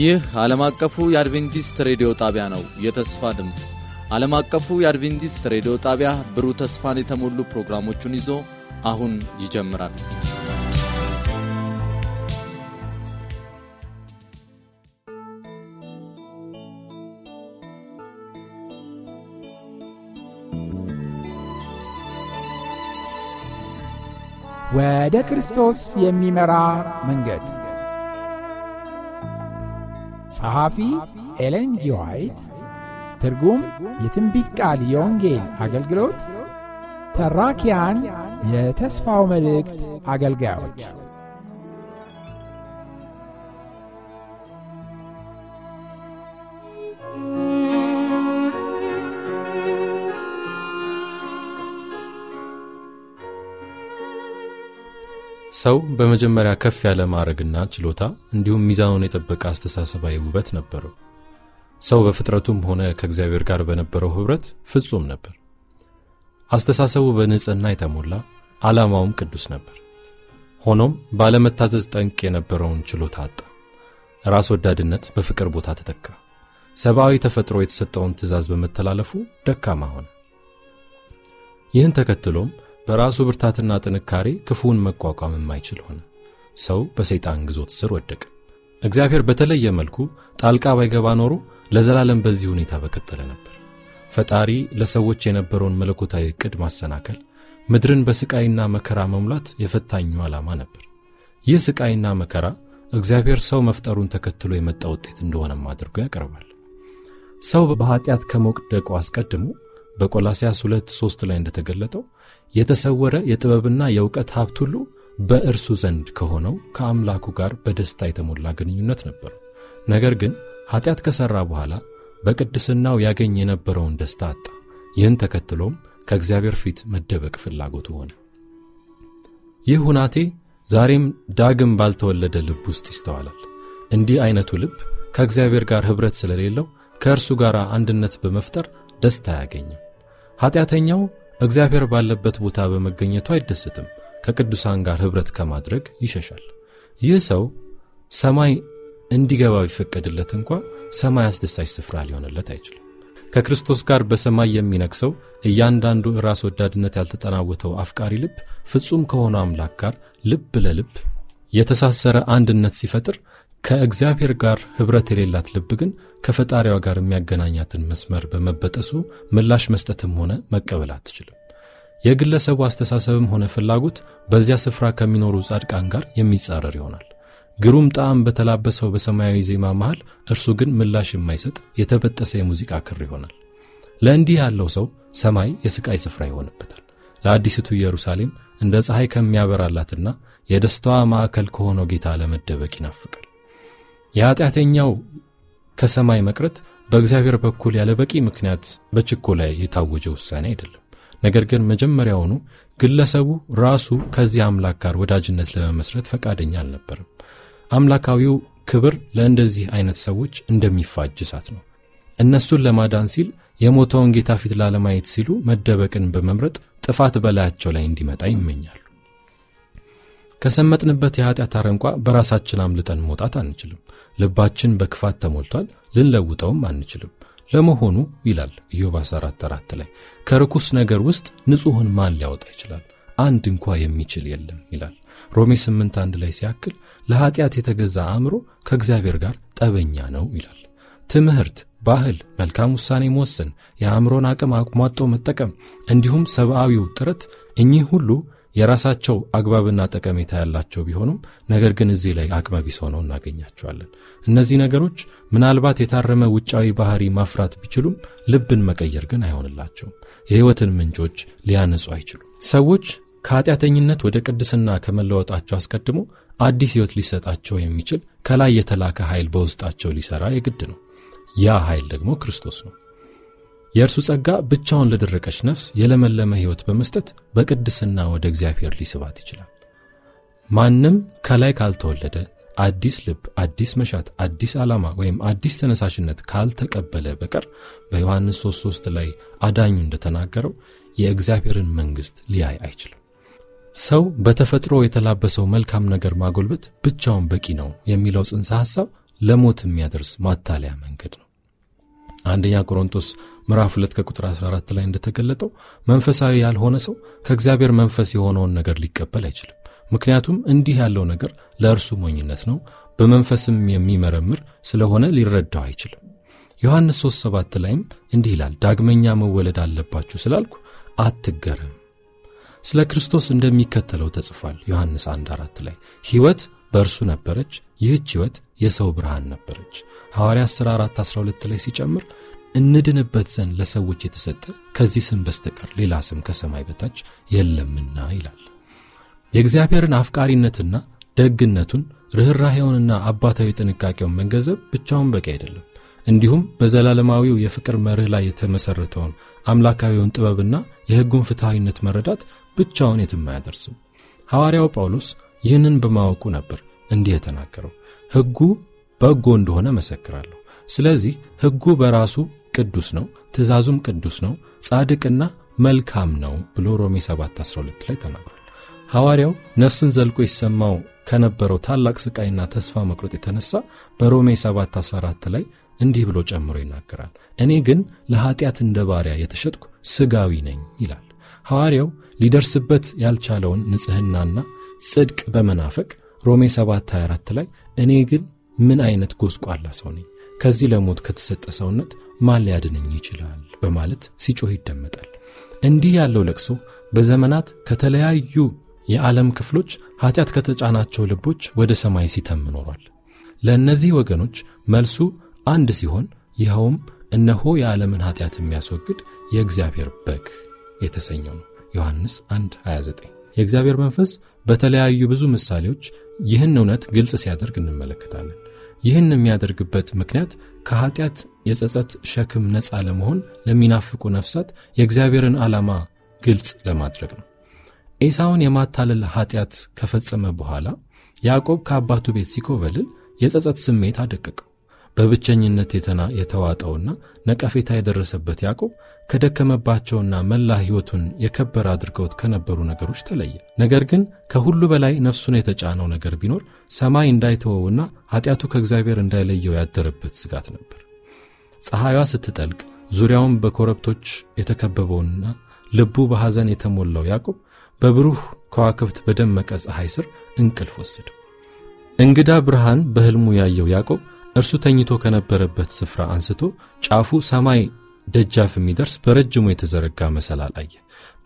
ይህ ዓለም አቀፉ የአድቬንቲስት ሬዲዮ ጣቢያ ነው። የተስፋ ድምፅ ዓለም አቀፉ የአድቬንቲስት ሬዲዮ ጣቢያ ብሩህ ተስፋን የተሞሉ ፕሮግራሞቹን ይዞ አሁን ይጀምራል። ወደ ክርስቶስ የሚመራ መንገድ ጸሐፊ ኤለን ጂ ዋይት። ትርጉም የትንቢት ቃል የወንጌል አገልግሎት። ተራኪያን የተስፋው መልእክት አገልጋዮች ሰው በመጀመሪያ ከፍ ያለ ማዕረግና ችሎታ እንዲሁም ሚዛኑን የጠበቀ አስተሳሰባዊ ውበት ነበረው። ሰው በፍጥረቱም ሆነ ከእግዚአብሔር ጋር በነበረው ኅብረት ፍጹም ነበር። አስተሳሰቡ በንጽሕና የተሞላ ዓላማውም ቅዱስ ነበር። ሆኖም ባለመታዘዝ ጠንቅ የነበረውን ችሎታ አጣ። ራስ ወዳድነት በፍቅር ቦታ ተተካ። ሰብአዊ ተፈጥሮ የተሰጠውን ትእዛዝ በመተላለፉ ደካማ ሆነ። ይህን ተከትሎም በራሱ ብርታትና ጥንካሬ ክፉውን መቋቋም የማይችል ሆነ። ሰው በሰይጣን ግዞት ስር ወደቀ። እግዚአብሔር በተለየ መልኩ ጣልቃ ባይገባ ኖሮ ለዘላለም በዚህ ሁኔታ በቀጠለ ነበር። ፈጣሪ ለሰዎች የነበረውን መለኮታዊ ዕቅድ ማሰናከል፣ ምድርን በስቃይና መከራ መሙላት የፈታኙ ዓላማ ነበር። ይህ ስቃይና መከራ እግዚአብሔር ሰው መፍጠሩን ተከትሎ የመጣ ውጤት እንደሆነም አድርጎ ያቀርባል። ሰው በኃጢአት ከመውደቁ አስቀድሞ በቆላስያስ 2 3 ላይ እንደተገለጠው የተሰወረ የጥበብና የእውቀት ሀብት ሁሉ በእርሱ ዘንድ ከሆነው ከአምላኩ ጋር በደስታ የተሞላ ግንኙነት ነበሩ። ነገር ግን ኃጢአት ከሠራ በኋላ በቅድስናው ያገኝ የነበረውን ደስታ አጣ። ይህን ተከትሎም ከእግዚአብሔር ፊት መደበቅ ፍላጎቱ ሆነ። ይህ ሁናቴ ዛሬም ዳግም ባልተወለደ ልብ ውስጥ ይስተዋላል። እንዲህ ዐይነቱ ልብ ከእግዚአብሔር ጋር ኅብረት ስለሌለው ከእርሱ ጋር አንድነት በመፍጠር ደስታ አያገኝም። ኀጢአተኛው እግዚአብሔር ባለበት ቦታ በመገኘቱ አይደስትም። ከቅዱሳን ጋር ኅብረት ከማድረግ ይሸሻል። ይህ ሰው ሰማይ እንዲገባ ቢፈቀድለት እንኳ ሰማይ አስደሳች ስፍራ ሊሆንለት አይችልም። ከክርስቶስ ጋር በሰማይ የሚነግሰው እያንዳንዱ ራስ ወዳድነት ያልተጠናወተው አፍቃሪ ልብ ፍጹም ከሆነው አምላክ ጋር ልብ ለልብ የተሳሰረ አንድነት ሲፈጥር ከእግዚአብሔር ጋር ኅብረት የሌላት ልብ ግን ከፈጣሪዋ ጋር የሚያገናኛትን መስመር በመበጠሱ ምላሽ መስጠትም ሆነ መቀበል አትችልም። የግለሰቡ አስተሳሰብም ሆነ ፍላጎት በዚያ ስፍራ ከሚኖሩ ጻድቃን ጋር የሚጻረር ይሆናል። ግሩም ጣዕም በተላበሰው በሰማያዊ ዜማ መሃል እርሱ ግን ምላሽ የማይሰጥ የተበጠሰ የሙዚቃ ክር ይሆናል። ለእንዲህ ያለው ሰው ሰማይ የሥቃይ ስፍራ ይሆንበታል። ለአዲስቱ ኢየሩሳሌም እንደ ፀሐይ ከሚያበራላትና የደስታዋ ማዕከል ከሆነው ጌታ ለመደበቅ ይናፍቃል። የኀጢአተኛው ከሰማይ መቅረት በእግዚአብሔር በኩል ያለ በቂ ምክንያት በችኮላ የታወጀ ውሳኔ አይደለም። ነገር ግን መጀመሪያውኑ ግለሰቡ ራሱ ከዚህ አምላክ ጋር ወዳጅነት ለመመስረት ፈቃደኛ አልነበርም። አምላካዊው ክብር ለእንደዚህ አይነት ሰዎች እንደሚፋጅ እሳት ነው። እነሱን ለማዳን ሲል የሞተውን ጌታ ፊት ላለማየት ሲሉ መደበቅን በመምረጥ ጥፋት በላያቸው ላይ እንዲመጣ ይመኛሉ። ከሰመጥንበት የኀጢአት አረንቋ በራሳችን አምልጠን መውጣት አንችልም። ልባችን በክፋት ተሞልቷል፣ ልንለውጠውም አንችልም። ለመሆኑ ይላል ኢዮብ 14 4 ላይ ከርኩስ ነገር ውስጥ ንጹሕን ማን ሊያወጣ ይችላል? አንድ እንኳ የሚችል የለም ይላል። ሮሜ 8 1 ላይ ሲያክል ለኀጢአት የተገዛ አእምሮ ከእግዚአብሔር ጋር ጠበኛ ነው ይላል። ትምህርት፣ ባህል፣ መልካም ውሳኔ መወሰን፣ የአእምሮን አቅም አሟጦ መጠቀም እንዲሁም ሰብአዊው ጥረት እኚህ ሁሉ የራሳቸው አግባብና ጠቀሜታ ያላቸው ቢሆኑም ነገር ግን እዚህ ላይ አቅመ ሆነው እናገኛቸዋለን። እነዚህ ነገሮች ምናልባት የታረመ ውጫዊ ባህሪ ማፍራት ቢችሉም ልብን መቀየር ግን አይሆንላቸውም። የሕይወትን ምንጮች ሊያነጹ አይችሉም። ሰዎች ከኃጢአተኝነት ወደ ቅድስና ከመለወጣቸው አስቀድሞ አዲስ ሕይወት ሊሰጣቸው የሚችል ከላይ የተላከ ኃይል በውስጣቸው ሊሠራ የግድ ነው። ያ ኃይል ደግሞ ክርስቶስ ነው። የእርሱ ጸጋ ብቻውን ለደረቀች ነፍስ የለመለመ ሕይወት በመስጠት በቅድስና ወደ እግዚአብሔር ሊስባት ይችላል። ማንም ከላይ ካልተወለደ አዲስ ልብ፣ አዲስ መሻት፣ አዲስ ዓላማ ወይም አዲስ ተነሳሽነት ካልተቀበለ በቀር በዮሐንስ 3 3 ላይ አዳኙ እንደተናገረው የእግዚአብሔርን መንግሥት ሊያይ አይችልም። ሰው በተፈጥሮ የተላበሰው መልካም ነገር ማጎልበት ብቻውን በቂ ነው የሚለው ጽንሰ ሐሳብ ለሞት የሚያደርስ ማታለያ መንገድ ነው። አንደኛ ቆሮንቶስ ምዕራፍ 2 ከቁጥር 14 ላይ እንደተገለጠው መንፈሳዊ ያልሆነ ሰው ከእግዚአብሔር መንፈስ የሆነውን ነገር ሊቀበል አይችልም። ምክንያቱም እንዲህ ያለው ነገር ለእርሱ ሞኝነት ነው፣ በመንፈስም የሚመረምር ስለሆነ ሊረዳው አይችልም። ዮሐንስ 3 7 ላይም እንዲህ ይላል፣ ዳግመኛ መወለድ አለባችሁ ስላልኩ አትገረም። ስለ ክርስቶስ እንደሚከተለው ተጽፏል። ዮሐንስ 1 4 ላይ ሕይወት በእርሱ ነበረች፣ ይህች ሕይወት የሰው ብርሃን ነበረች። ሐዋርያት ሥራ 4 12 ላይ ሲጨምር እንድንበት ዘንድ ለሰዎች የተሰጠ ከዚህ ስም በስተቀር ሌላ ስም ከሰማይ በታች የለምና ይላል። የእግዚአብሔርን አፍቃሪነትና ደግነቱን ርኅራሄውንና አባታዊ ጥንቃቄውን መንገንዘብ ብቻውን በቂ አይደለም። እንዲሁም በዘላለማዊው የፍቅር መርህ ላይ የተመሠረተውን አምላካዊውን ጥበብና የሕጉን ፍትሐዊነት መረዳት ብቻውን የትም አያደርስም። ሐዋርያው ጳውሎስ ይህንን በማወቁ ነበር እንዲህ የተናገረው፣ ሕጉ በጎ እንደሆነ መሰክራለሁ። ስለዚህ ሕጉ በራሱ ቅዱስ ነው፣ ትእዛዙም ቅዱስ ነው፣ ጻድቅና መልካም ነው ብሎ ሮሜ 7 12 ላይ ተናግሯል። ሐዋርያው ነፍስን ዘልቆ ይሰማው ከነበረው ታላቅ ስቃይና ተስፋ መቁረጥ የተነሳ በሮሜ 7 14 ላይ እንዲህ ብሎ ጨምሮ ይናገራል። እኔ ግን ለኀጢአት እንደ ባሪያ የተሸጥኩ ሥጋዊ ነኝ ይላል። ሐዋርያው ሊደርስበት ያልቻለውን ንጽሕናና ጽድቅ በመናፈቅ ሮሜ 7 24 ላይ እኔ ግን ምን አይነት ጎስቋላ ሰው ነኝ፣ ከዚህ ለሞት ከተሰጠ ሰውነት ማን ሊያድነኝ ይችላል በማለት ሲጮህ ይደመጣል። እንዲህ ያለው ለቅሶ በዘመናት ከተለያዩ የዓለም ክፍሎች ኀጢአት ከተጫናቸው ልቦች ወደ ሰማይ ሲተም ኖሯል። ለእነዚህ ወገኖች መልሱ አንድ ሲሆን ይኸውም እነሆ የዓለምን ኀጢአት የሚያስወግድ የእግዚአብሔር በግ የተሰኘው ነው። ዮሐንስ 1 29 የእግዚአብሔር መንፈስ በተለያዩ ብዙ ምሳሌዎች ይህን እውነት ግልጽ ሲያደርግ እንመለከታለን። ይህን የሚያደርግበት ምክንያት ከኀጢአት የጸጸት ሸክም ነፃ ለመሆን ለሚናፍቁ ነፍሳት የእግዚአብሔርን ዓላማ ግልጽ ለማድረግ ነው። ኤሳውን የማታለል ኀጢአት ከፈጸመ በኋላ ያዕቆብ ከአባቱ ቤት ሲኮበልል የጸጸት ስሜት አደቀቀው። በብቸኝነት የተዋጠውና ነቀፌታ የደረሰበት ያዕቆብ ከደከመባቸውና መላ ሕይወቱን የከበረ አድርገውት ከነበሩ ነገሮች ተለየ። ነገር ግን ከሁሉ በላይ ነፍሱን የተጫነው ነገር ቢኖር ሰማይ እንዳይተወውና ኀጢአቱ ከእግዚአብሔር እንዳይለየው ያደረበት ስጋት ነበር። ፀሐይዋ ስትጠልቅ ዙሪያውን በኮረብቶች የተከበበውና ልቡ በሐዘን የተሞላው ያዕቆብ በብሩህ ከዋክብት በደመቀ ፀሐይ ስር እንቅልፍ ወሰደው። እንግዳ ብርሃን በሕልሙ ያየው ያዕቆብ እርሱ ተኝቶ ከነበረበት ስፍራ አንስቶ ጫፉ ሰማይ ደጃፍ የሚደርስ በረጅሙ የተዘረጋ መሰላል አየ።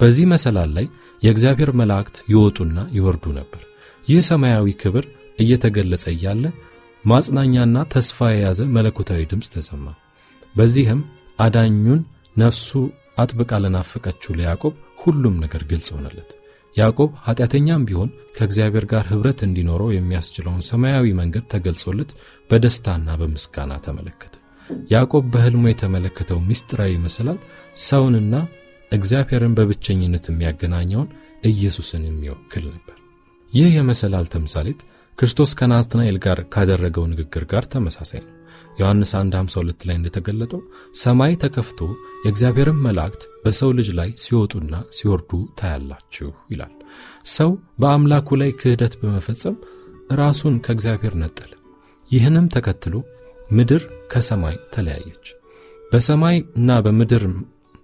በዚህ መሰላል ላይ የእግዚአብሔር መላእክት ይወጡና ይወርዱ ነበር። ይህ ሰማያዊ ክብር እየተገለጸ እያለ ማጽናኛና ተስፋ የያዘ መለኮታዊ ድምፅ ተሰማ። በዚህም አዳኙን ነፍሱ አጥብቃ ለናፈቀችው ለያዕቆብ ሁሉም ነገር ግልጽ ሆነለት። ያዕቆብ ኃጢአተኛም ቢሆን ከእግዚአብሔር ጋር ኅብረት እንዲኖረው የሚያስችለውን ሰማያዊ መንገድ ተገልጾለት በደስታና በምስጋና ተመለከተ። ያዕቆብ በሕልሙ የተመለከተው ምስጢራዊ መሰላል ሰውንና እግዚአብሔርን በብቸኝነት የሚያገናኘውን ኢየሱስን የሚወክል ነበር። ይህ የመሰላል ተምሳሌት ክርስቶስ ከናትናኤል ጋር ካደረገው ንግግር ጋር ተመሳሳይ ነው። ዮሐንስ 1 52 ላይ እንደተገለጠው ሰማይ ተከፍቶ የእግዚአብሔርን መላእክት በሰው ልጅ ላይ ሲወጡና ሲወርዱ ታያላችሁ ይላል። ሰው በአምላኩ ላይ ክህደት በመፈጸም ራሱን ከእግዚአብሔር ነጠለ። ይህንም ተከትሎ ምድር ከሰማይ ተለያየች። በሰማይና በምድር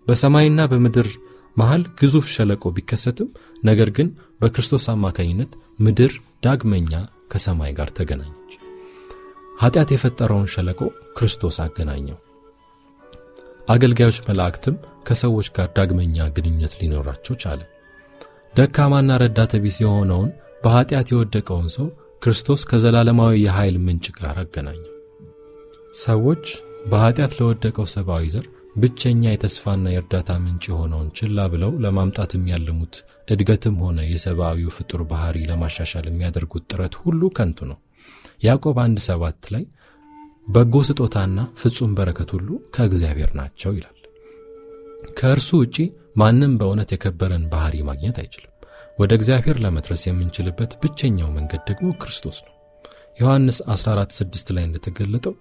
በሰማይና በምድር መሃል ግዙፍ ሸለቆ ቢከሰትም ነገር ግን በክርስቶስ አማካኝነት ምድር ዳግመኛ ከሰማይ ጋር ተገናኘች። ኃጢአት የፈጠረውን ሸለቆ ክርስቶስ አገናኘው። አገልጋዮች መላእክትም ከሰዎች ጋር ዳግመኛ ግንኙነት ሊኖራቸው ቻለ። ደካማና ረዳተ ቢስ የሆነውን በኃጢአት የወደቀውን ሰው ክርስቶስ ከዘላለማዊ የኃይል ምንጭ ጋር አገናኘው። ሰዎች በኃጢአት ለወደቀው ሰብአዊ ዘር ብቸኛ የተስፋና የእርዳታ ምንጭ የሆነውን ችላ ብለው ለማምጣት የሚያልሙት እድገትም ሆነ የሰብአዊው ፍጡር ባህሪ ለማሻሻል የሚያደርጉት ጥረት ሁሉ ከንቱ ነው። ያዕቆብ አንድ ሰባት ላይ በጎ ስጦታና ፍጹም በረከት ሁሉ ከእግዚአብሔር ናቸው ይላል። ከእርሱ ውጪ ማንም በእውነት የከበረን ባህሪ ማግኘት አይችልም። ወደ እግዚአብሔር ለመድረስ የምንችልበት ብቸኛው መንገድ ደግሞ ክርስቶስ ነው። ዮሐንስ 14 6 ላይ እንደተገለጠው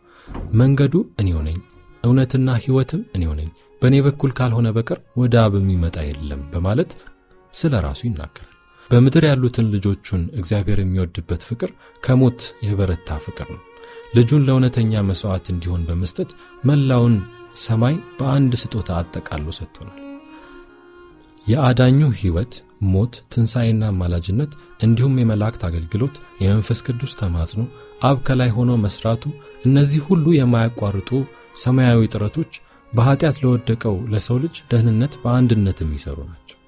መንገዱ እኔው ነኝ፣ እውነትና ሕይወትም እኔው ነኝ፣ በእኔ በኩል ካልሆነ በቀር ወደ አብ የሚመጣ የለም በማለት ስለ ራሱ ይናገራል። በምድር ያሉትን ልጆቹን እግዚአብሔር የሚወድበት ፍቅር ከሞት የበረታ ፍቅር ነው። ልጁን ለእውነተኛ መሥዋዕት እንዲሆን በመስጠት መላውን ሰማይ በአንድ ስጦታ አጠቃሎ ሰጥቶናል። የአዳኙ ሕይወት፣ ሞት፣ ትንሣኤና አማላጅነት እንዲሁም የመላእክት አገልግሎት፣ የመንፈስ ቅዱስ ተማጽኖ፣ አብ ከላይ ሆኖ መሥራቱ፣ እነዚህ ሁሉ የማያቋርጡ ሰማያዊ ጥረቶች በኀጢአት ለወደቀው ለሰው ልጅ ደህንነት በአንድነት የሚሠሩ ናቸው።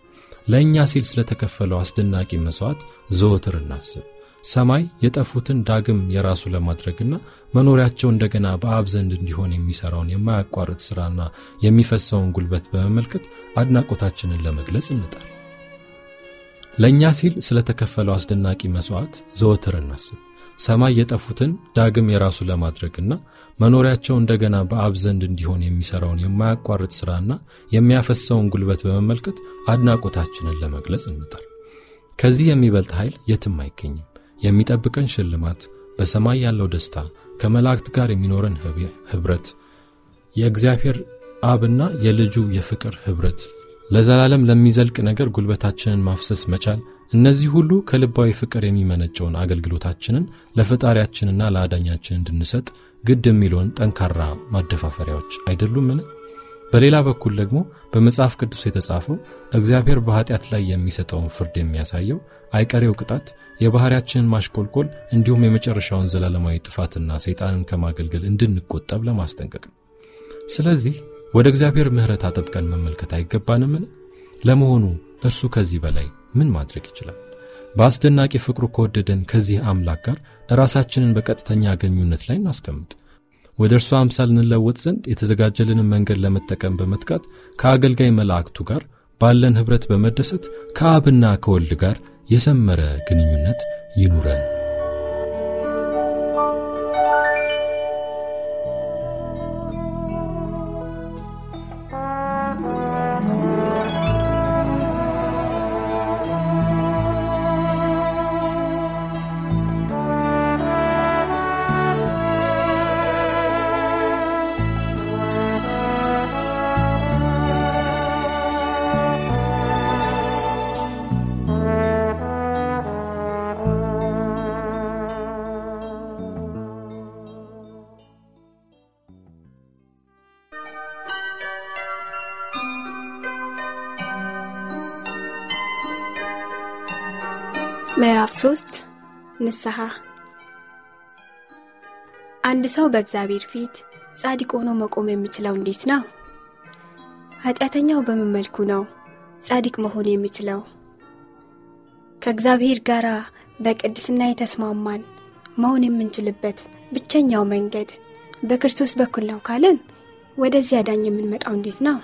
ለእኛ ሲል ስለተከፈለው አስደናቂ መሥዋዕት ዘወትር እናስብ። ሰማይ የጠፉትን ዳግም የራሱ ለማድረግና መኖሪያቸው እንደገና በአብ ዘንድ እንዲሆን የሚሠራውን የማያቋርጥ ሥራና የሚፈሰውን ጉልበት በመመልከት አድናቆታችንን ለመግለጽ እንጣር። ለእኛ ሲል ስለተከፈለው አስደናቂ መሥዋዕት ዘወትር እናስብ። ሰማይ የጠፉትን ዳግም የራሱ ለማድረግና መኖሪያቸው እንደገና በአብ ዘንድ እንዲሆን የሚሠራውን የማያቋርጥ ሥራና የሚያፈሰውን ጉልበት በመመልከት አድናቆታችንን ለመግለጽ እንጣር። ከዚህ የሚበልጥ ኃይል የትም አይገኝም። የሚጠብቀን ሽልማት፣ በሰማይ ያለው ደስታ፣ ከመላእክት ጋር የሚኖረን ኅብረት፣ የእግዚአብሔር አብና የልጁ የፍቅር ኅብረት፣ ለዘላለም ለሚዘልቅ ነገር ጉልበታችንን ማፍሰስ መቻል እነዚህ ሁሉ ከልባዊ ፍቅር የሚመነጨውን አገልግሎታችንን ለፈጣሪያችንና ለአዳኛችን እንድንሰጥ ግድ የሚለውን ጠንካራ ማደፋፈሪያዎች አይደሉምን? በሌላ በኩል ደግሞ በመጽሐፍ ቅዱስ የተጻፈው እግዚአብሔር በኀጢአት ላይ የሚሰጠውን ፍርድ የሚያሳየው አይቀሬው ቅጣት፣ የባሕርያችንን ማሽቆልቆል እንዲሁም የመጨረሻውን ዘላለማዊ ጥፋትና ሰይጣንን ከማገልገል እንድንቆጠብ ለማስጠንቀቅ ነው። ስለዚህ ወደ እግዚአብሔር ምሕረት አጥብቀን መመልከት አይገባንምን? ለመሆኑ እርሱ ከዚህ በላይ ምን ማድረግ ይችላል? በአስደናቂ ፍቅሩ ከወደደን ከዚህ አምላክ ጋር ራሳችንን በቀጥተኛ ግንኙነት ላይ እናስቀምጥ። ወደ እርሱ አምሳል እንለወጥ ዘንድ የተዘጋጀልንን መንገድ ለመጠቀም በመትጋት ከአገልጋይ መላእክቱ ጋር ባለን ኅብረት በመደሰት ከአብና ከወልድ ጋር የሰመረ ግንኙነት ይኑረን። ምዕራፍ 3 ንስሐ አንድ ሰው በእግዚአብሔር ፊት ጻድቅ ሆኖ መቆም የሚችለው እንዴት ነው? ኃጢአተኛው በምን መልኩ ነው ጻድቅ መሆን የሚችለው? ከእግዚአብሔር ጋር በቅድስና የተስማማን መሆን የምንችልበት ብቸኛው መንገድ በክርስቶስ በኩል ነው ካለን ወደዚህ አዳኝ የምንመጣው እንዴት ነው?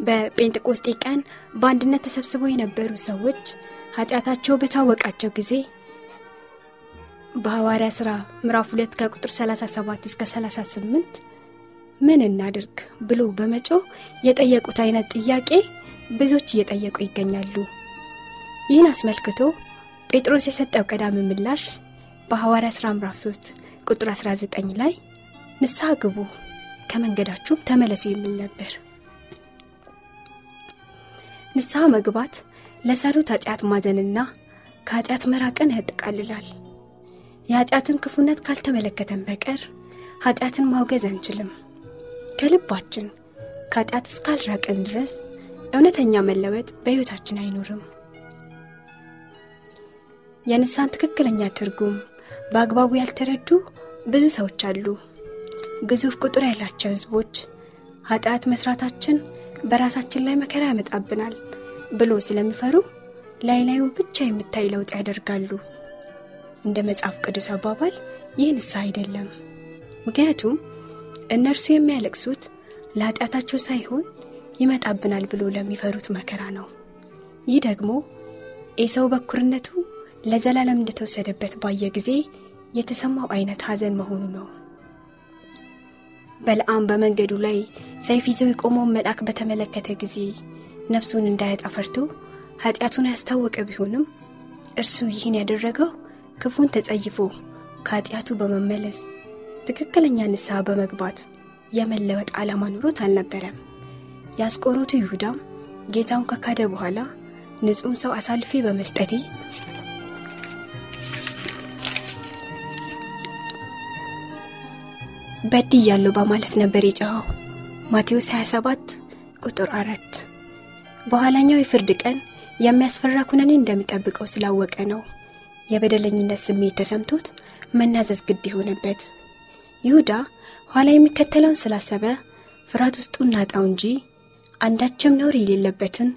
በጴንጤቆስጤ ቀን በአንድነት ተሰብስበው የነበሩ ሰዎች ኃጢአታቸው በታወቃቸው ጊዜ በሐዋርያ ሥራ ምዕራፍ 2 ከቁጥር 37 እስከ 38 ምን እናድርግ ብሎ በመጮህ የጠየቁት አይነት ጥያቄ ብዙዎች እየጠየቁ ይገኛሉ። ይህን አስመልክቶ ጴጥሮስ የሰጠው ቀዳሚ ምላሽ በሐዋርያ ሥራ ምዕራፍ 3 ቁጥር 19 ላይ ንስሐ ግቡ ከመንገዳችሁም ተመለሱ የሚል ነበር። ንስሐ መግባት ለሰሩት ኃጢአት ማዘንና ከኃጢአት መራቅን ያጠቃልላል። የኃጢአትን ክፉነት ካልተመለከተን በቀር ኃጢአትን ማውገዝ አንችልም። ከልባችን ከኃጢአት እስካልራቅን ድረስ እውነተኛ መለወጥ በሕይወታችን አይኖርም። የንስሐን ትክክለኛ ትርጉም በአግባቡ ያልተረዱ ብዙ ሰዎች አሉ። ግዙፍ ቁጥር ያላቸው ሕዝቦች ኃጢአት መስራታችን በራሳችን ላይ መከራ ያመጣብናል ብሎ ስለሚፈሩ ላይ ላዩን ብቻ የምታይ ለውጥ ያደርጋሉ። እንደ መጽሐፍ ቅዱስ አባባል ይህ ንስሐ አይደለም። ምክንያቱም እነርሱ የሚያለቅሱት ለኃጢአታቸው ሳይሆን ይመጣብናል ብሎ ለሚፈሩት መከራ ነው። ይህ ደግሞ ኤሳው በኩርነቱ ለዘላለም እንደተወሰደበት ባየ ጊዜ የተሰማው አይነት ሐዘን መሆኑ ነው። በለዓም በመንገዱ ላይ ሰይፍ ይዘው የቆመውን መልአክ በተመለከተ ጊዜ ነፍሱን እንዳያጣ ፈርቶ ኃጢአቱን ያስታወቀ ቢሆንም እርሱ ይህን ያደረገው ክፉን ተጸይፎ ከኃጢአቱ በመመለስ ትክክለኛ ንስሐ በመግባት የመለወጥ ዓላማ ኑሮት አልነበረም። የአስቆሮቱ ይሁዳም ጌታውን ከካደ በኋላ ንጹሕን ሰው አሳልፌ በመስጠቴ በድያለሁ በማለት ነበር የጮኸው። ማቴዎስ 27 ቁጥር አራት በኋላኛው የፍርድ ቀን የሚያስፈራ ኩነኔ እንደሚጠብቀው ስላወቀ ነው የበደለኝነት ስሜት ተሰምቶት መናዘዝ ግድ የሆነበት። ይሁዳ ኋላ የሚከተለውን ስላሰበ ፍርሃት ውስጡን ናጣው እንጂ አንዳችም ነውር የሌለበትን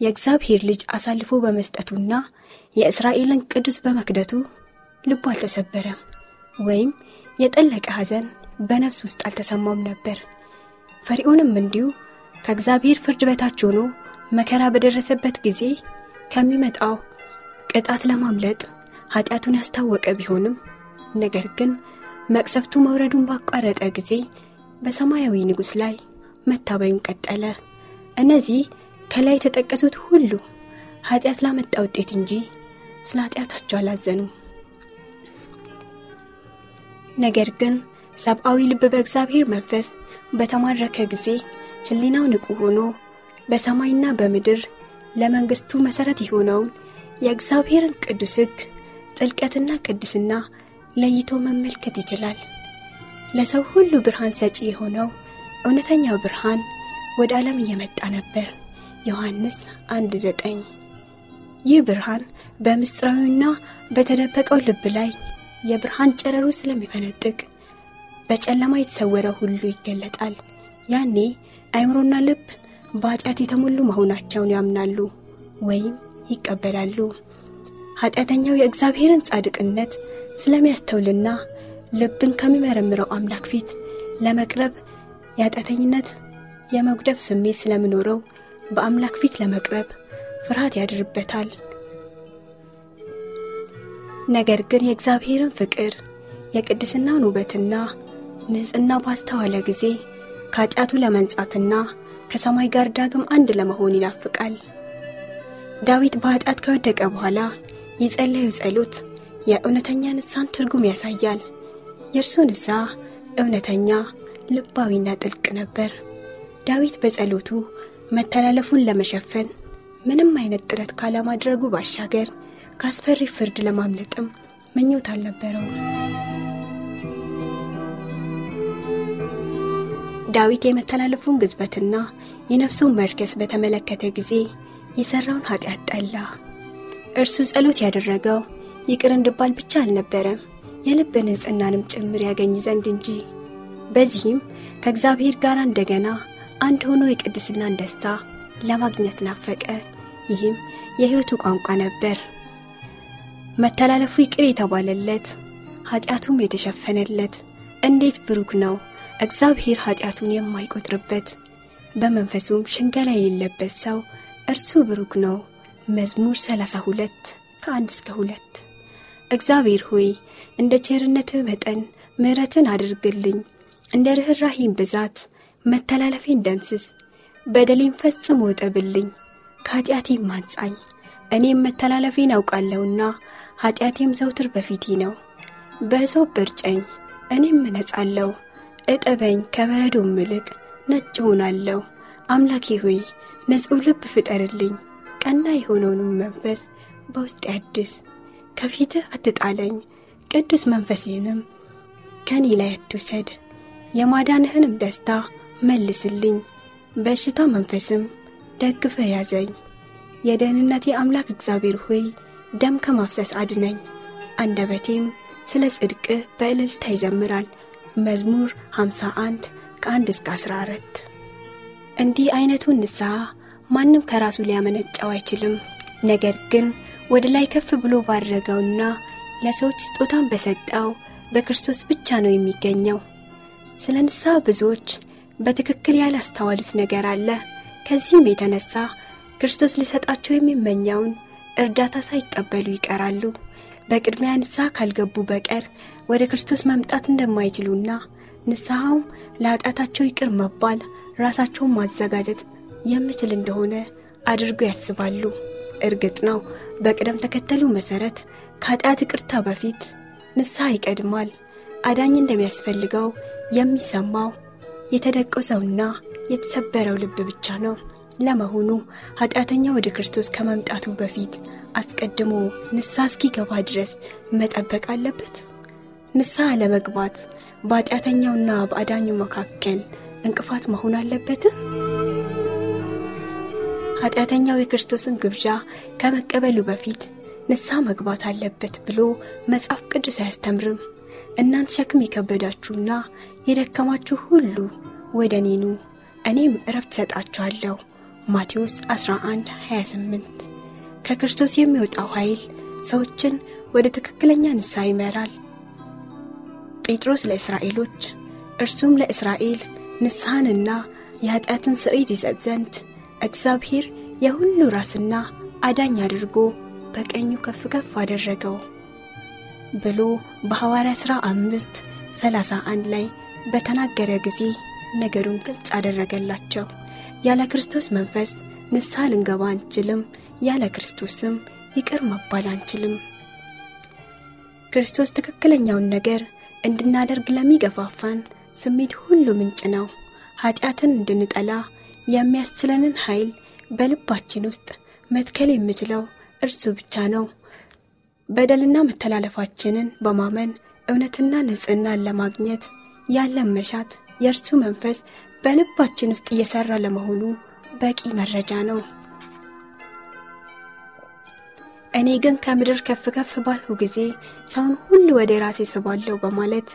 የእግዚአብሔር ልጅ አሳልፎ በመስጠቱና የእስራኤልን ቅዱስ በመክደቱ ልቡ አልተሰበረም ወይም የጠለቀ ሐዘን በነፍስ ውስጥ አልተሰማውም ነበር። ፈርዖንም እንዲሁ ከእግዚአብሔር ፍርድ በታች ሆኖ መከራ በደረሰበት ጊዜ ከሚመጣው ቅጣት ለማምለጥ ኃጢአቱን ያስታወቀ ቢሆንም ነገር ግን መቅሰፍቱ መውረዱን ባቋረጠ ጊዜ በሰማያዊ ንጉሥ ላይ መታበዩን ቀጠለ። እነዚህ ከላይ የተጠቀሱት ሁሉ ኃጢአት ላመጣ ውጤት እንጂ ስለ ኃጢአታቸው አላዘኑም። ነገር ግን ሰብአዊ ልብ በእግዚአብሔር መንፈስ በተማረከ ጊዜ ሕሊናው ንቁ ሆኖ በሰማይና በምድር ለመንግሥቱ መሠረት የሆነውን የእግዚአብሔርን ቅዱስ ሕግ ጥልቀትና ቅድስና ለይቶ መመልከት ይችላል። ለሰው ሁሉ ብርሃን ሰጪ የሆነው እውነተኛው ብርሃን ወደ ዓለም እየመጣ ነበር። ዮሐንስ አንድ ዘጠኝ ይህ ብርሃን በምስጢራዊና በተደበቀው ልብ ላይ የብርሃን ጨረሩ ስለሚፈነጥቅ በጨለማ የተሰወረ ሁሉ ይገለጣል። ያኔ አይምሮና ልብ በኃጢአት የተሞሉ መሆናቸውን ያምናሉ ወይም ይቀበላሉ። ኃጢአተኛው የእግዚአብሔርን ጻድቅነት ስለሚያስተውልና ልብን ከሚመረምረው አምላክ ፊት ለመቅረብ የኃጢአተኝነት የመጉደፍ ስሜት ስለሚኖረው በአምላክ ፊት ለመቅረብ ፍርሃት ያድርበታል። ነገር ግን የእግዚአብሔርን ፍቅር የቅድስናውን ውበትና ንጽሕና ባስተዋለ ጊዜ ከኃጢአቱ ለመንጻትና ከሰማይ ጋር ዳግም አንድ ለመሆን ይናፍቃል። ዳዊት በኃጢአት ከወደቀ በኋላ የጸለዩ ጸሎት የእውነተኛ ንስሐን ትርጉም ያሳያል። የእርሱ ንስሐ እውነተኛ፣ ልባዊና ጥልቅ ነበር። ዳዊት በጸሎቱ መተላለፉን ለመሸፈን ምንም አይነት ጥረት ካለማድረጉ ባሻገር ከአስፈሪ ፍርድ ለማምለጥም ምኞት አልነበረውም። ዳዊት የመተላለፉን ግዝበትና የነፍሱን መርከስ በተመለከተ ጊዜ የሠራውን ኃጢአት ጠላ። እርሱ ጸሎት ያደረገው ይቅር እንድባል ብቻ አልነበረም፣ የልብ ንጽሕናንም ጭምር ያገኝ ዘንድ እንጂ። በዚህም ከእግዚአብሔር ጋር እንደገና አንድ ሆኖ የቅድስናን ደስታ ለማግኘት ናፈቀ። ይህም የሕይወቱ ቋንቋ ነበር። መተላለፉ ይቅር የተባለለት ኃጢአቱም የተሸፈነለት እንዴት ብሩክ ነው! እግዚአብሔር ኃጢአቱን የማይቆጥርበት በመንፈሱም ሽንገላ የሌለበት ሰው እርሱ ብሩክ ነው። መዝሙር 32 ከአንድ እስከ ሁለት እግዚአብሔር ሆይ እንደ ቸርነትህ መጠን ምሕረትን አድርግልኝ፣ እንደ ርኅራሂም ብዛት መተላለፌን ደምስስ፣ በደሌን ፈጽሞ እጠብልኝ፣ ከኃጢአቴም አንጻኝ። እኔም መተላለፌን አውቃለሁና ኃጢአቴም ዘውትር በፊቴ ነው። በእሶብ እርጨኝ፣ እኔም እነጻለሁ። እጠበኝ፣ ከበረዶም ይልቅ ነጭ ሆናለሁ። አምላኬ ሆይ ንጹሕ ልብ ፍጠርልኝ፣ ቀና የሆነውንም መንፈስ በውስጥ ያድስ። ከፊትህ አትጣለኝ፣ ቅዱስ መንፈስህንም ከኔ ላይ አትውሰድ። የማዳንህንም ደስታ መልስልኝ፣ በሽታ መንፈስም ደግፈ ያዘኝ። የደህንነቴ አምላክ እግዚአብሔር ሆይ ደም ከማፍሰስ አድነኝ። አንደበቴም ስለ ጽድቅ በእልልታ ይዘምራል። መዝሙር 51 ከ1 እስከ 14 እንዲህ አይነቱን ንስሐ ማንም ከራሱ ሊያመነጨው አይችልም። ነገር ግን ወደ ላይ ከፍ ብሎ ባደረገውና ለሰዎች ስጦታን በሰጠው በክርስቶስ ብቻ ነው የሚገኘው። ስለ ንስሐ ብዙዎች በትክክል ያላስተዋሉት ነገር አለ። ከዚህም የተነሳ ክርስቶስ ሊሰጣቸው የሚመኘውን እርዳታ ሳይቀበሉ ይቀራሉ። በቅድሚያ ንስሐ ካልገቡ በቀር ወደ ክርስቶስ መምጣት እንደማይችሉና ንስሐውም ለኃጢአታቸው ይቅር መባል ራሳቸውን ማዘጋጀት የምችል እንደሆነ አድርገው ያስባሉ። እርግጥ ነው በቅደም ተከተሉ መሠረት ከኃጢአት ይቅርታ በፊት ንስሐ ይቀድማል። አዳኝ እንደሚያስፈልገው የሚሰማው የተደቆሰውና የተሰበረው ልብ ብቻ ነው። ለመሆኑ ኃጢአተኛ ወደ ክርስቶስ ከመምጣቱ በፊት አስቀድሞ ንስሐ እስኪገባ ድረስ መጠበቅ አለበት? ንስሐ ለመግባት በኃጢአተኛውና በአዳኙ መካከል እንቅፋት መሆን አለበት? ኃጢአተኛው የክርስቶስን ግብዣ ከመቀበሉ በፊት ንስሐ መግባት አለበት ብሎ መጽሐፍ ቅዱስ አያስተምርም። እናንተ ሸክም የከበዳችሁና የደከማችሁ ሁሉ ወደ እኔ እኔም እረፍት ሰጣችኋለሁ። ማቴዎስ 11 28 ከክርስቶስ የሚወጣው ኃይል ሰዎችን ወደ ትክክለኛ ንስሐ ይመራል። ጴጥሮስ ለእስራኤሎች እርሱም ለእስራኤል ንስሐንና የኀጢአትን ስርኢት ይሰጥ ዘንድ እግዚአብሔር የሁሉ ራስና አዳኝ አድርጎ በቀኙ ከፍ ከፍ አደረገው ብሎ በሐዋርያ ሥራ አምስት ሰላሳ አንድ ላይ በተናገረ ጊዜ ነገሩን ግልጽ አደረገላቸው። ያለ ክርስቶስ መንፈስ ንስሐ ልንገባ አንችልም፣ ያለ ክርስቶስም ይቅር መባል አንችልም። ክርስቶስ ትክክለኛውን ነገር እንድናደርግ ለሚገፋፋን ስሜት ሁሉ ምንጭ ነው። ኃጢአትን እንድንጠላ የሚያስችለንን ኃይል በልባችን ውስጥ መትከል የሚችለው እርሱ ብቻ ነው። በደልና መተላለፋችንን በማመን እውነትና ንጽሕናን ለማግኘት ያለን መሻት የእርሱ መንፈስ በልባችን ውስጥ እየሠራ ለመሆኑ በቂ መረጃ ነው። እኔ ግን ከምድር ከፍ ከፍ ባልሁ ጊዜ ሰውን ሁሉ ወደ ራሴ ስባለሁ በማለት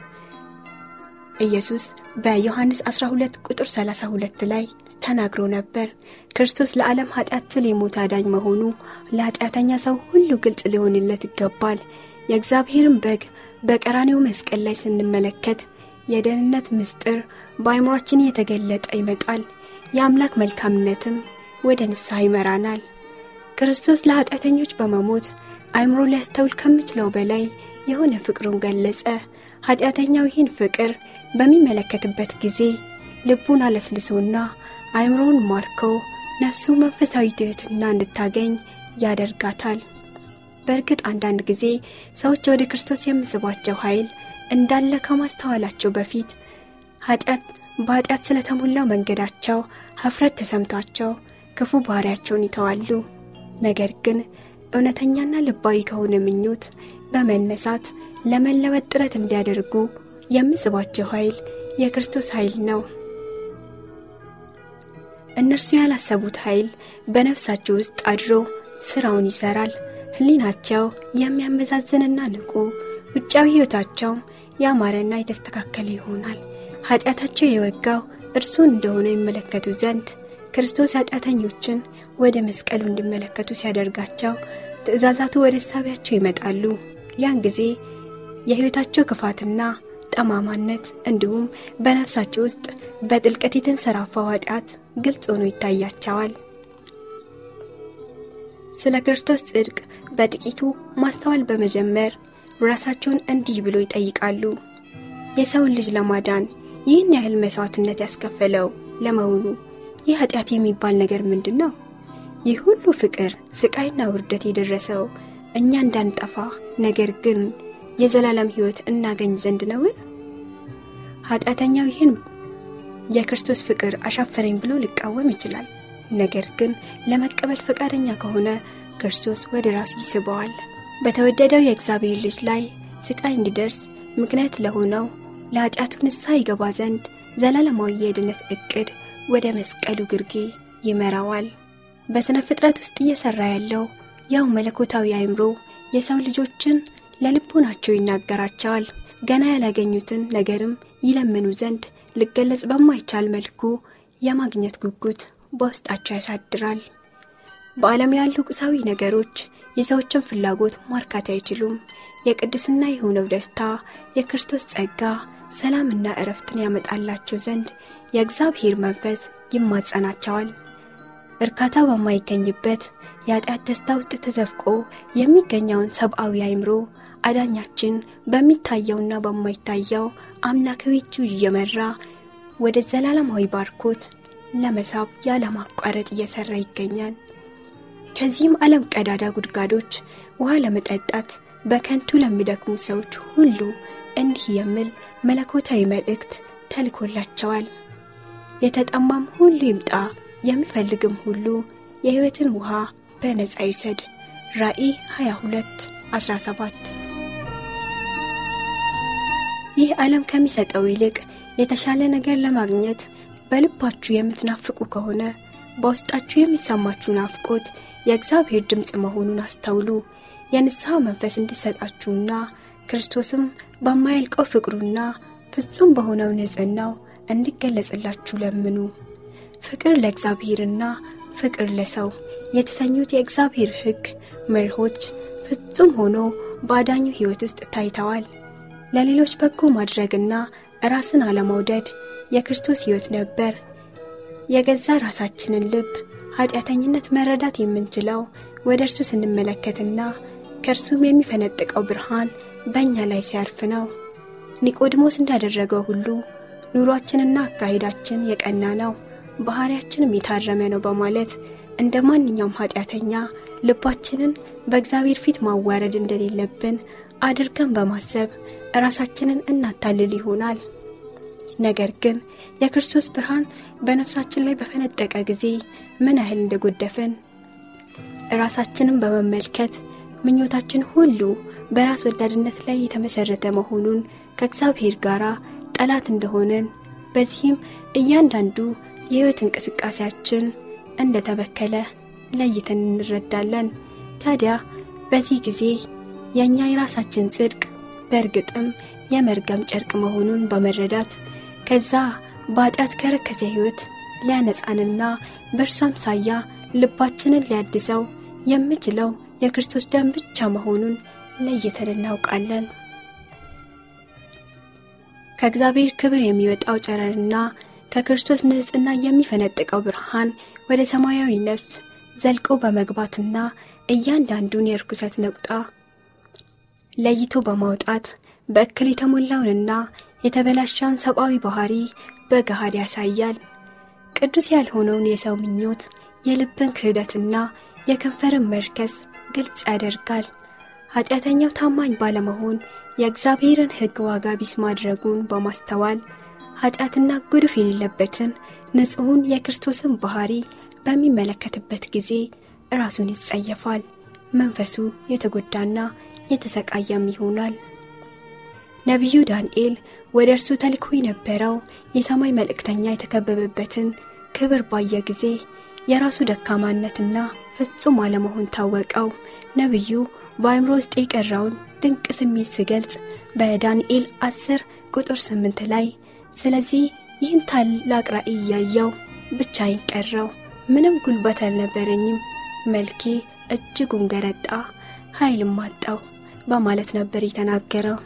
ኢየሱስ በዮሐንስ 12 ቁጥር 32 ላይ ተናግሮ ነበር። ክርስቶስ ለዓለም ኃጢአት ስል የሞተ አዳኝ መሆኑ ለኃጢአተኛ ሰው ሁሉ ግልጽ ሊሆንለት ይገባል። የእግዚአብሔርን በግ በቀራኔው መስቀል ላይ ስንመለከት የደህንነት ምስጢር በአይምሯችን የተገለጠ ይመጣል። የአምላክ መልካምነትም ወደ ንስሐ ይመራናል። ክርስቶስ ለኃጢአተኞች በመሞት አይምሮ ሊያስተውል ከምችለው በላይ የሆነ ፍቅሩን ገለጸ። ኃጢአተኛው ይህን ፍቅር በሚመለከትበት ጊዜ ልቡን አለስልሶና አይምሮውን ማርከው ነፍሱ መንፈሳዊ ትሕትና እንድታገኝ ያደርጋታል። በእርግጥ አንዳንድ ጊዜ ሰዎች ወደ ክርስቶስ የሚስባቸው ኃይል እንዳለ ከማስተዋላቸው በፊት በኃጢአት ስለተሞላው መንገዳቸው ሀፍረት ተሰምቷቸው ክፉ ባህሪያቸውን ይተዋሉ። ነገር ግን እውነተኛና ልባዊ ከሆነ ምኞት በመነሳት ለመለወጥ ጥረት እንዲያደርጉ የሚስባቸው ኃይል የክርስቶስ ኃይል ነው። እነርሱ ያላሰቡት ኃይል በነፍሳቸው ውስጥ አድሮ ሥራውን ይሠራል። ሕሊናቸው የሚያመዛዝንና ንቁ፣ ውጫዊ ሕይወታቸውም ያማረና የተስተካከለ ይሆናል። ኃጢአታቸው የወጋው እርሱን እንደሆነ ይመለከቱ ዘንድ ክርስቶስ ኃጢአተኞችን ወደ መስቀሉ እንዲመለከቱ ሲያደርጋቸው ትእዛዛቱ ወደ ሳቢያቸው ይመጣሉ። ያን ጊዜ የሕይወታቸው ክፋትና ጠማማነት እንዲሁም በነፍሳቸው ውስጥ በጥልቀት የተንሰራፋው ኃጢአት ግልጽ ሆኖ ይታያቸዋል። ስለ ክርስቶስ ጽድቅ በጥቂቱ ማስተዋል በመጀመር ራሳቸውን እንዲህ ብሎ ይጠይቃሉ። የሰውን ልጅ ለማዳን ይህን ያህል መሥዋዕትነት ያስከፈለው ለመሆኑ ይህ ኃጢአት የሚባል ነገር ምንድን ነው? ይህ ሁሉ ፍቅር፣ ስቃይና ውርደት የደረሰው እኛ እንዳንጠፋ ነገር ግን የዘላለም ሕይወት እናገኝ ዘንድ ነውን? ኃጢአተኛው ይህን የክርስቶስ ፍቅር አሻፈረኝ ብሎ ሊቃወም ይችላል። ነገር ግን ለመቀበል ፈቃደኛ ከሆነ ክርስቶስ ወደ ራሱ ይስበዋል። በተወደደው የእግዚአብሔር ልጅ ላይ ስቃይ እንዲደርስ ምክንያት ለሆነው ለኃጢአቱ ንስሐ ይገባ ዘንድ ዘላለማዊ የድነት ዕቅድ ወደ መስቀሉ ግርጌ ይመራዋል። በሥነ ፍጥረት ውስጥ እየሠራ ያለው ያው መለኮታዊ አእምሮ የሰው ልጆችን ለልቦናቸው ይናገራቸዋል። ገና ያላገኙትን ነገርም ይለምኑ ዘንድ ሊገለጽ በማይቻል መልኩ የማግኘት ጉጉት በውስጣቸው ያሳድራል። በዓለም ያሉ ቁሳዊ ነገሮች የሰዎችን ፍላጎት ማርካት አይችሉም። የቅድስና የሆነው ደስታ፣ የክርስቶስ ጸጋ፣ ሰላምና እረፍትን ያመጣላቸው ዘንድ የእግዚአብሔር መንፈስ ይማጸናቸዋል። እርካታ በማይገኝበት የኃጢአት ደስታ ውስጥ ተዘፍቆ የሚገኘውን ሰብአዊ አእምሮ አዳኛችን በሚታየውና በማይታየው አምላካዊ እጁ እየመራ ወደ ዘላለማዊ ባርኮት ለመሳብ ያለማቋረጥ እየሠራ ይገኛል። ከዚህም ዓለም ቀዳዳ ጉድጓዶች ውሃ ለመጠጣት በከንቱ ለሚደክሙ ሰዎች ሁሉ እንዲህ የሚል መለኮታዊ መልእክት ተልኮላቸዋል። የተጠማም ሁሉ ይምጣ፣ የሚፈልግም ሁሉ የሕይወትን ውሃ በነፃ ይውሰድ። ራእይ 22 17 ይህ ዓለም ከሚሰጠው ይልቅ የተሻለ ነገር ለማግኘት በልባችሁ የምትናፍቁ ከሆነ በውስጣችሁ የሚሰማችሁ ናፍቆት የእግዚአብሔር ድምፅ መሆኑን አስተውሉ። የንስሐ መንፈስ እንዲሰጣችሁና ክርስቶስም በማያልቀው ፍቅሩና ፍጹም በሆነው ንጽሕናው እንዲገለጽላችሁ ለምኑ። ፍቅር ለእግዚአብሔርና ፍቅር ለሰው የተሰኙት የእግዚአብሔር ሕግ መርሆች ፍጹም ሆኖ በአዳኙ ሕይወት ውስጥ ታይተዋል። ለሌሎች በጎ ማድረግና ራስን አለመውደድ የክርስቶስ ሕይወት ነበር። የገዛ ራሳችንን ልብ ኃጢአተኝነት መረዳት የምንችለው ወደ እርሱ ስንመለከትና ከእርሱም የሚፈነጥቀው ብርሃን በእኛ ላይ ሲያርፍ ነው። ኒቆዲሞስ እንዳደረገው ሁሉ ኑሯችንና አካሄዳችን የቀና ነው፣ ባሕርያችንም የታረመ ነው በማለት እንደ ማንኛውም ኃጢአተኛ ልባችንን በእግዚአብሔር ፊት ማዋረድ እንደሌለብን አድርገን በማሰብ ራሳችንን እናታልል ይሆናል። ነገር ግን የክርስቶስ ብርሃን በነፍሳችን ላይ በፈነጠቀ ጊዜ ምን ያህል እንደጎደፍን ራሳችንን በመመልከት ምኞታችን ሁሉ በራስ ወዳድነት ላይ የተመሰረተ መሆኑን ከእግዚአብሔር ጋር ጠላት እንደሆነን በዚህም እያንዳንዱ የሕይወት እንቅስቃሴያችን እንደተበከለ ለይተን እንረዳለን። ታዲያ በዚህ ጊዜ የእኛ የራሳችን ጽድቅ በእርግጥም የመርገም ጨርቅ መሆኑን በመረዳት ከዛ በኃጢአት ከረከሰ ሕይወት ሊያነጻንና በእርሱ አምሳያ ልባችንን ሊያድሰው የምችለው የክርስቶስ ደም ብቻ መሆኑን ለይተን እናውቃለን። ከእግዚአብሔር ክብር የሚወጣው ጨረርና ከክርስቶስ ንጽሕና የሚፈነጥቀው ብርሃን ወደ ሰማያዊ ነፍስ ዘልቆ በመግባትና እያንዳንዱን የርኩሰት ነቁጣ ለይቶ በማውጣት በእክል የተሞላውንና የተበላሻውን ሰብአዊ ባህሪ በገሃድ ያሳያል። ቅዱስ ያልሆነውን የሰው ምኞት፣ የልብን ክህደትና የከንፈርን መርከስ ግልጽ ያደርጋል። ኃጢአተኛው ታማኝ ባለመሆን የእግዚአብሔርን ሕግ ዋጋ ቢስ ማድረጉን በማስተዋል ኃጢአትና ጉድፍ የሌለበትን ንጹሑን የክርስቶስን ባህሪ በሚመለከትበት ጊዜ ራሱን ይጸየፋል። መንፈሱ የተጎዳና የተሰቃየም ይሆናል። ነቢዩ ዳንኤል ወደ እርሱ ተልኮ የነበረው የሰማይ መልእክተኛ የተከበበበትን ክብር ባየ ጊዜ የራሱ ደካማነትና ፍጹም አለመሆን ታወቀው። ነቢዩ በአእምሮ ውስጥ የቀረውን ድንቅ ስሜት ሲገልጽ በዳንኤል 10 ቁጥር 8 ላይ ስለዚህ ይህን ታላቅ ራእይ እያየው ብቻዬን ቀረው፣ ምንም ጉልበት አልነበረኝም፣ መልኬ እጅጉን ገረጣ፣ ኃይልም አጣው በማለት ነበር የተናገረው።